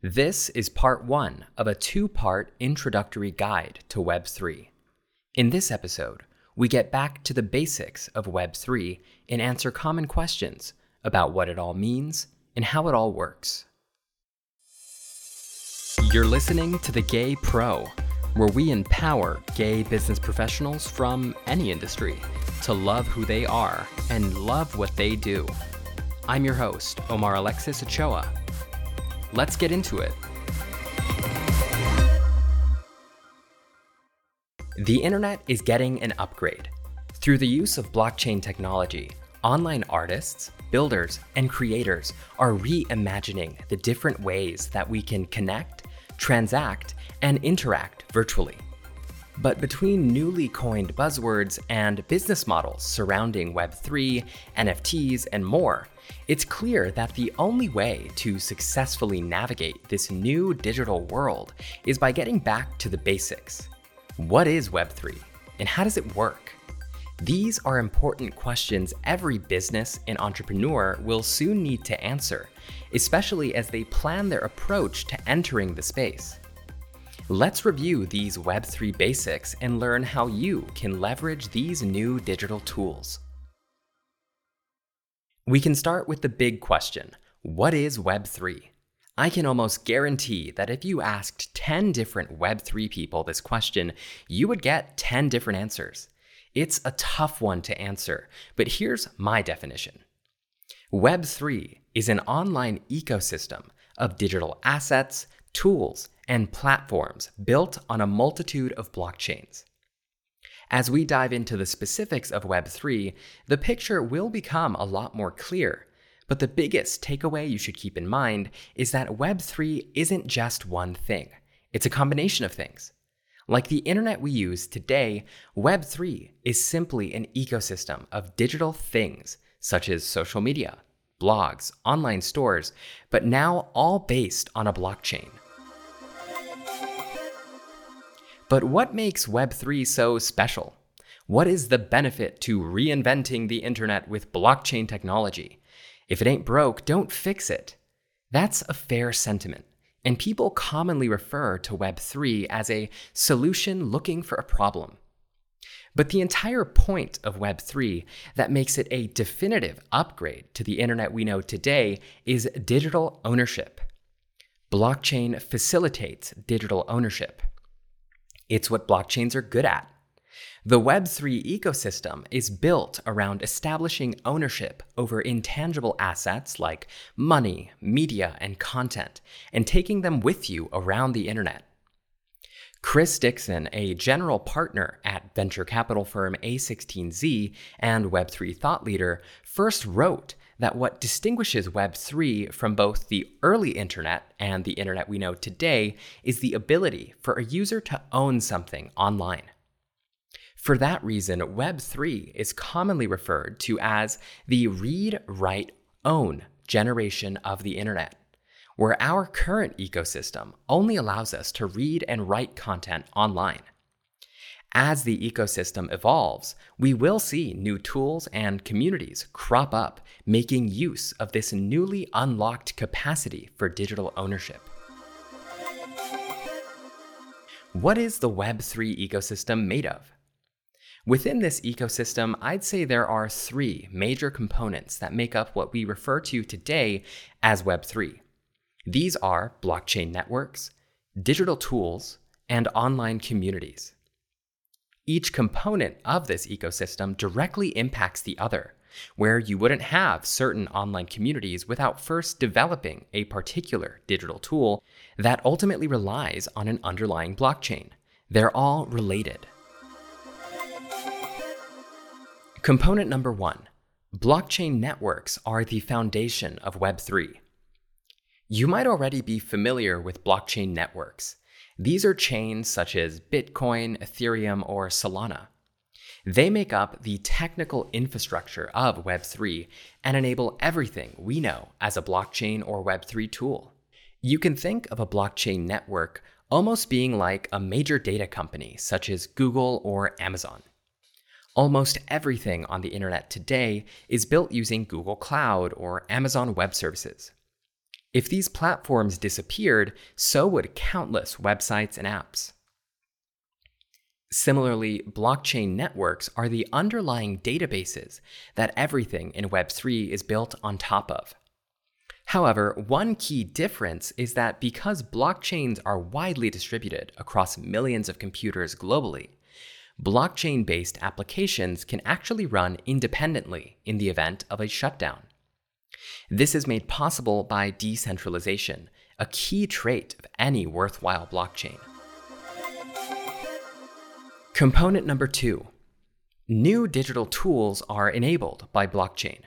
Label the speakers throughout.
Speaker 1: This is part one of a two part introductory guide to Web3. In this episode, we get back to the basics of Web3 and answer common questions about what it all means and how it all works. You're listening to The Gay Pro, where we empower gay business professionals from any industry to love who they are and love what they do. I'm your host, Omar Alexis Ochoa. Let's get into it. The internet is getting an upgrade. Through the use of blockchain technology, online artists, builders, and creators are reimagining the different ways that we can connect, transact, and interact virtually. But between newly coined buzzwords and business models surrounding Web3, NFTs, and more, it's clear that the only way to successfully navigate this new digital world is by getting back to the basics. What is Web3 and how does it work? These are important questions every business and entrepreneur will soon need to answer, especially as they plan their approach to entering the space. Let's review these Web3 basics and learn how you can leverage these new digital tools. We can start with the big question What is Web3? I can almost guarantee that if you asked 10 different Web3 people this question, you would get 10 different answers. It's a tough one to answer, but here's my definition Web3 is an online ecosystem of digital assets, tools, and platforms built on a multitude of blockchains. As we dive into the specifics of Web3, the picture will become a lot more clear. But the biggest takeaway you should keep in mind is that Web3 isn't just one thing, it's a combination of things. Like the internet we use today, Web3 is simply an ecosystem of digital things such as social media, blogs, online stores, but now all based on a blockchain. But what makes Web3 so special? What is the benefit to reinventing the internet with blockchain technology? If it ain't broke, don't fix it. That's a fair sentiment, and people commonly refer to Web3 as a solution looking for a problem. But the entire point of Web3 that makes it a definitive upgrade to the internet we know today is digital ownership. Blockchain facilitates digital ownership. It's what blockchains are good at. The Web3 ecosystem is built around establishing ownership over intangible assets like money, media, and content, and taking them with you around the internet. Chris Dixon, a general partner at venture capital firm A16Z and Web3 thought leader, first wrote that what distinguishes Web3 from both the early internet and the internet we know today is the ability for a user to own something online. For that reason, Web3 is commonly referred to as the read, write, own generation of the internet, where our current ecosystem only allows us to read and write content online. As the ecosystem evolves, we will see new tools and communities crop up, making use of this newly unlocked capacity for digital ownership. What is the Web3 ecosystem made of? Within this ecosystem, I'd say there are three major components that make up what we refer to today as Web3. These are blockchain networks, digital tools, and online communities. Each component of this ecosystem directly impacts the other, where you wouldn't have certain online communities without first developing a particular digital tool that ultimately relies on an underlying blockchain. They're all related. Component number one blockchain networks are the foundation of Web3. You might already be familiar with blockchain networks. These are chains such as Bitcoin, Ethereum, or Solana. They make up the technical infrastructure of Web3 and enable everything we know as a blockchain or Web3 tool. You can think of a blockchain network almost being like a major data company such as Google or Amazon. Almost everything on the internet today is built using Google Cloud or Amazon Web Services. If these platforms disappeared, so would countless websites and apps. Similarly, blockchain networks are the underlying databases that everything in Web3 is built on top of. However, one key difference is that because blockchains are widely distributed across millions of computers globally, blockchain based applications can actually run independently in the event of a shutdown. This is made possible by decentralization, a key trait of any worthwhile blockchain. Component number two new digital tools are enabled by blockchain.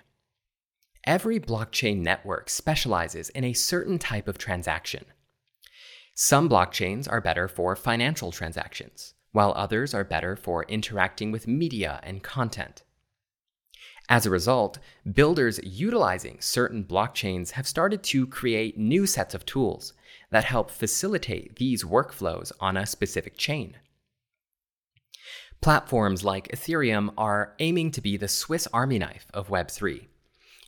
Speaker 1: Every blockchain network specializes in a certain type of transaction. Some blockchains are better for financial transactions, while others are better for interacting with media and content. As a result, builders utilizing certain blockchains have started to create new sets of tools that help facilitate these workflows on a specific chain. Platforms like Ethereum are aiming to be the Swiss Army knife of Web3.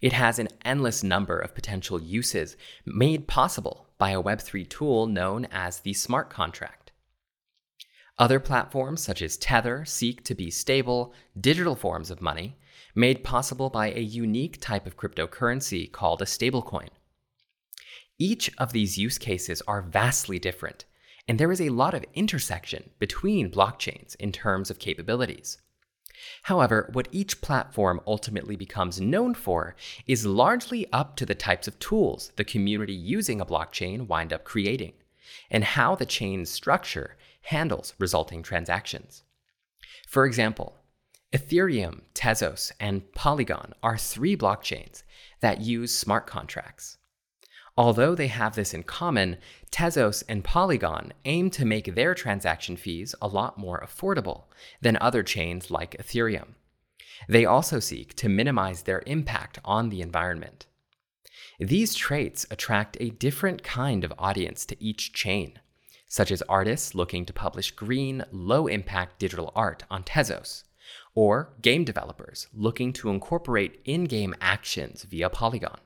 Speaker 1: It has an endless number of potential uses made possible by a Web3 tool known as the smart contract. Other platforms, such as Tether, seek to be stable, digital forms of money made possible by a unique type of cryptocurrency called a stablecoin. Each of these use cases are vastly different, and there is a lot of intersection between blockchains in terms of capabilities. However, what each platform ultimately becomes known for is largely up to the types of tools the community using a blockchain wind up creating, and how the chain's structure handles resulting transactions. For example, Ethereum, Tezos, and Polygon are three blockchains that use smart contracts. Although they have this in common, Tezos and Polygon aim to make their transaction fees a lot more affordable than other chains like Ethereum. They also seek to minimize their impact on the environment. These traits attract a different kind of audience to each chain, such as artists looking to publish green, low impact digital art on Tezos or game developers looking to incorporate in game actions via Polygon.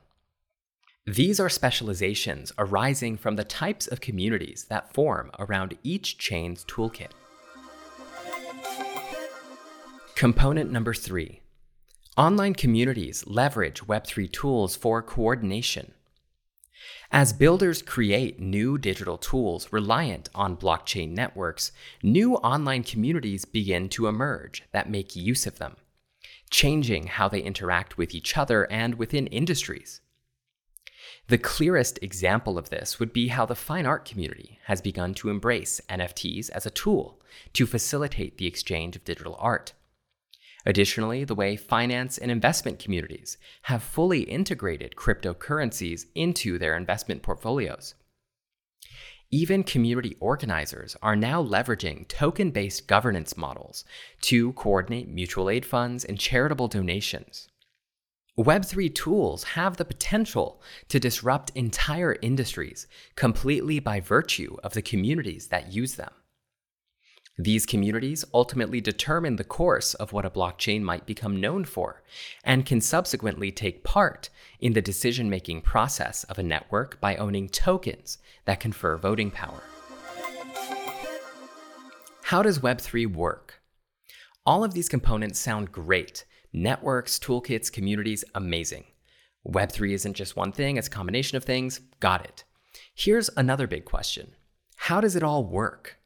Speaker 1: These are specializations arising from the types of communities that form around each chain's toolkit. Component number three online communities leverage Web3 tools for coordination. As builders create new digital tools reliant on blockchain networks, new online communities begin to emerge that make use of them, changing how they interact with each other and within industries. The clearest example of this would be how the fine art community has begun to embrace NFTs as a tool to facilitate the exchange of digital art. Additionally, the way finance and investment communities have fully integrated cryptocurrencies into their investment portfolios. Even community organizers are now leveraging token based governance models to coordinate mutual aid funds and charitable donations. Web3 tools have the potential to disrupt entire industries completely by virtue of the communities that use them. These communities ultimately determine the course of what a blockchain might become known for, and can subsequently take part in the decision making process of a network by owning tokens that confer voting power. How does Web3 work? All of these components sound great networks, toolkits, communities, amazing. Web3 isn't just one thing, it's a combination of things. Got it. Here's another big question How does it all work?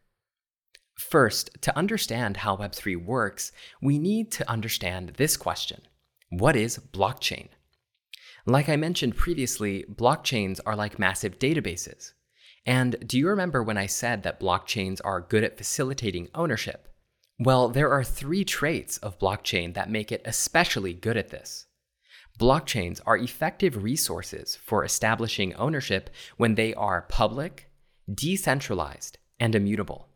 Speaker 1: First, to understand how Web3 works, we need to understand this question What is blockchain? Like I mentioned previously, blockchains are like massive databases. And do you remember when I said that blockchains are good at facilitating ownership? Well, there are three traits of blockchain that make it especially good at this. Blockchains are effective resources for establishing ownership when they are public, decentralized, and immutable.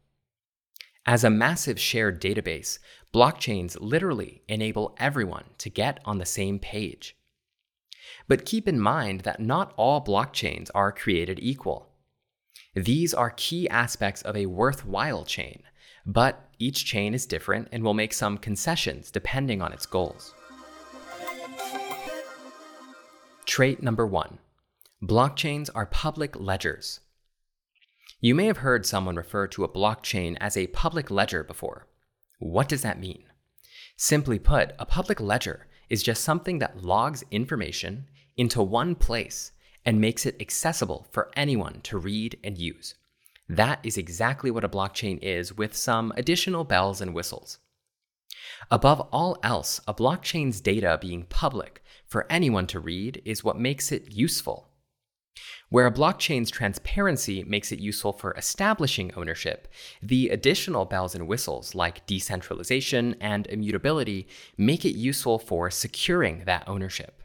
Speaker 1: As a massive shared database, blockchains literally enable everyone to get on the same page. But keep in mind that not all blockchains are created equal. These are key aspects of a worthwhile chain, but each chain is different and will make some concessions depending on its goals. Trait number one Blockchains are public ledgers. You may have heard someone refer to a blockchain as a public ledger before. What does that mean? Simply put, a public ledger is just something that logs information into one place and makes it accessible for anyone to read and use. That is exactly what a blockchain is, with some additional bells and whistles. Above all else, a blockchain's data being public for anyone to read is what makes it useful. Where a blockchain's transparency makes it useful for establishing ownership, the additional bells and whistles like decentralization and immutability make it useful for securing that ownership.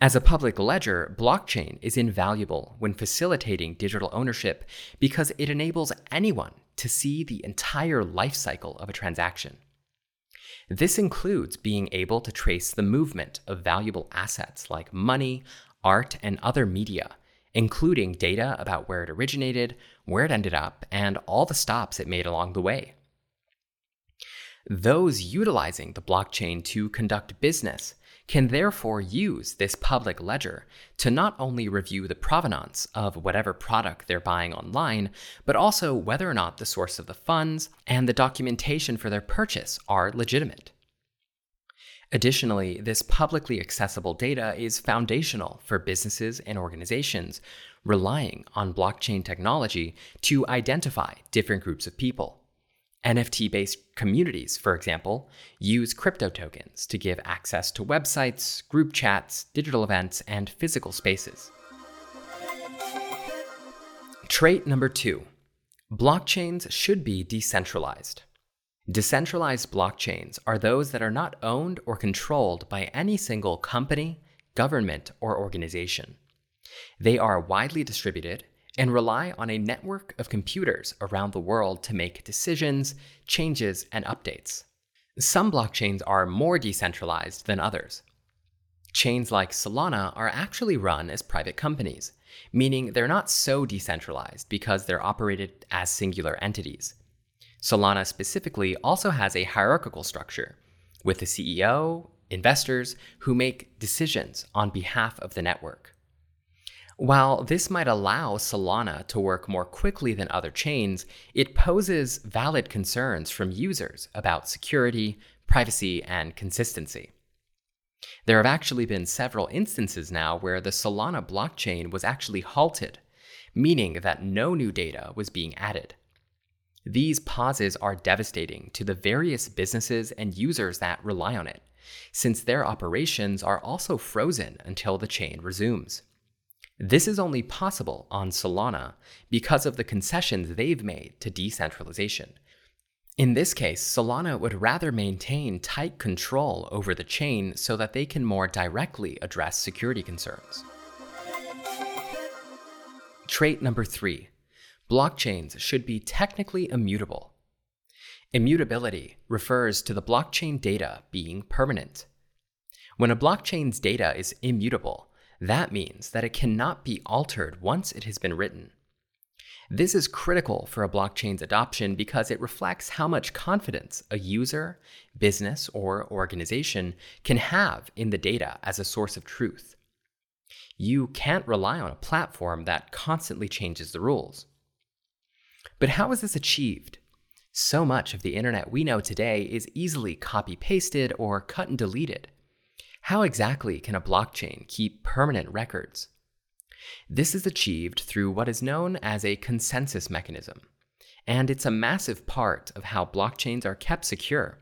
Speaker 1: As a public ledger, blockchain is invaluable when facilitating digital ownership because it enables anyone to see the entire life cycle of a transaction. This includes being able to trace the movement of valuable assets like money, art, and other media, including data about where it originated, where it ended up, and all the stops it made along the way. Those utilizing the blockchain to conduct business can therefore use this public ledger to not only review the provenance of whatever product they're buying online, but also whether or not the source of the funds and the documentation for their purchase are legitimate. Additionally, this publicly accessible data is foundational for businesses and organizations relying on blockchain technology to identify different groups of people. NFT based communities, for example, use crypto tokens to give access to websites, group chats, digital events, and physical spaces. Trait number two blockchains should be decentralized. Decentralized blockchains are those that are not owned or controlled by any single company, government, or organization. They are widely distributed and rely on a network of computers around the world to make decisions, changes, and updates. Some blockchains are more decentralized than others. Chains like Solana are actually run as private companies, meaning they're not so decentralized because they're operated as singular entities. Solana specifically also has a hierarchical structure with the CEO, investors who make decisions on behalf of the network. While this might allow Solana to work more quickly than other chains, it poses valid concerns from users about security, privacy, and consistency. There have actually been several instances now where the Solana blockchain was actually halted, meaning that no new data was being added. These pauses are devastating to the various businesses and users that rely on it, since their operations are also frozen until the chain resumes. This is only possible on Solana because of the concessions they've made to decentralization. In this case, Solana would rather maintain tight control over the chain so that they can more directly address security concerns. Trait number three blockchains should be technically immutable. Immutability refers to the blockchain data being permanent. When a blockchain's data is immutable, that means that it cannot be altered once it has been written. This is critical for a blockchain's adoption because it reflects how much confidence a user, business, or organization can have in the data as a source of truth. You can't rely on a platform that constantly changes the rules. But how is this achieved? So much of the internet we know today is easily copy pasted or cut and deleted. How exactly can a blockchain keep permanent records? This is achieved through what is known as a consensus mechanism, and it's a massive part of how blockchains are kept secure.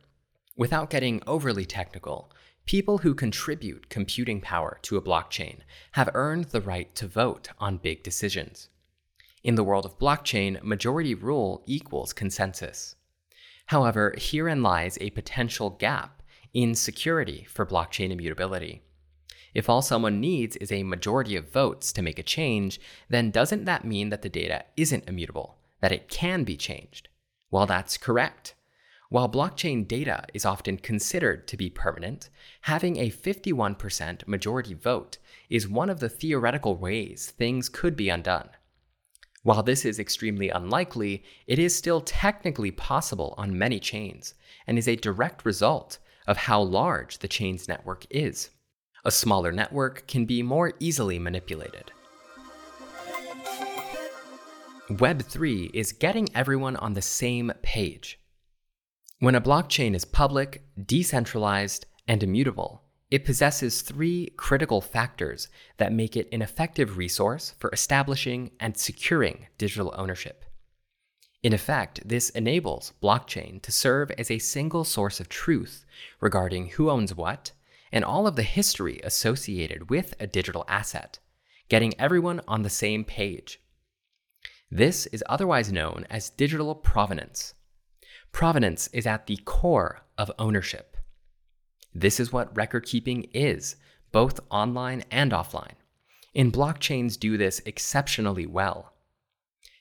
Speaker 1: Without getting overly technical, people who contribute computing power to a blockchain have earned the right to vote on big decisions. In the world of blockchain, majority rule equals consensus. However, herein lies a potential gap in security for blockchain immutability. If all someone needs is a majority of votes to make a change, then doesn't that mean that the data isn't immutable, that it can be changed? Well, that's correct. While blockchain data is often considered to be permanent, having a 51% majority vote is one of the theoretical ways things could be undone. While this is extremely unlikely, it is still technically possible on many chains and is a direct result of how large the chain's network is. A smaller network can be more easily manipulated. Web3 is getting everyone on the same page. When a blockchain is public, decentralized, and immutable, it possesses three critical factors that make it an effective resource for establishing and securing digital ownership. In effect, this enables blockchain to serve as a single source of truth regarding who owns what and all of the history associated with a digital asset, getting everyone on the same page. This is otherwise known as digital provenance. Provenance is at the core of ownership. This is what record keeping is, both online and offline. And blockchains do this exceptionally well.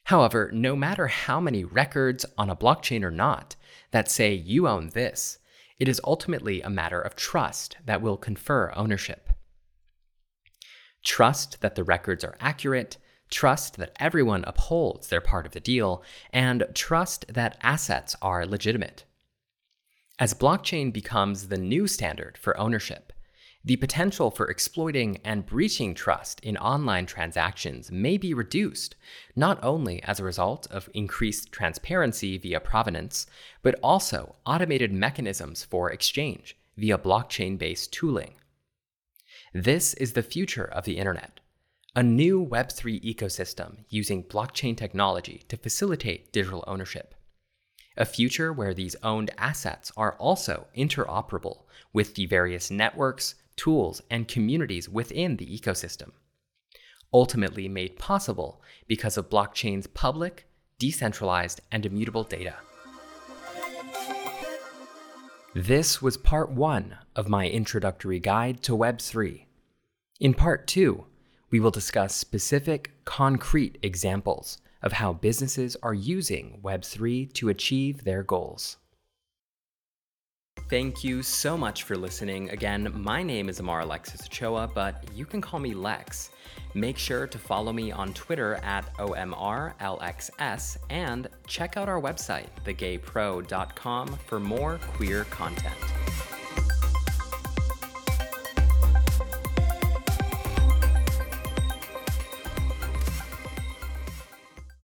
Speaker 1: However, no matter how many records on a blockchain or not that say you own this, it is ultimately a matter of trust that will confer ownership. Trust that the records are accurate, trust that everyone upholds their part of the deal, and trust that assets are legitimate. As blockchain becomes the new standard for ownership, the potential for exploiting and breaching trust in online transactions may be reduced, not only as a result of increased transparency via provenance, but also automated mechanisms for exchange via blockchain based tooling. This is the future of the internet. A new Web3 ecosystem using blockchain technology to facilitate digital ownership a future where these owned assets are also interoperable with the various networks, tools, and communities within the ecosystem. Ultimately made possible because of blockchain's public, decentralized, and immutable data. This was part one of my introductory guide to Web3. In part two, we will discuss specific, concrete examples of how businesses are using Web3 to achieve their goals. Thank you so much for listening. Again, my name is Omar Alexis Ochoa, but you can call me Lex. Make sure to follow me on Twitter at OMRLXS and check out our website, thegaypro.com, for more queer content.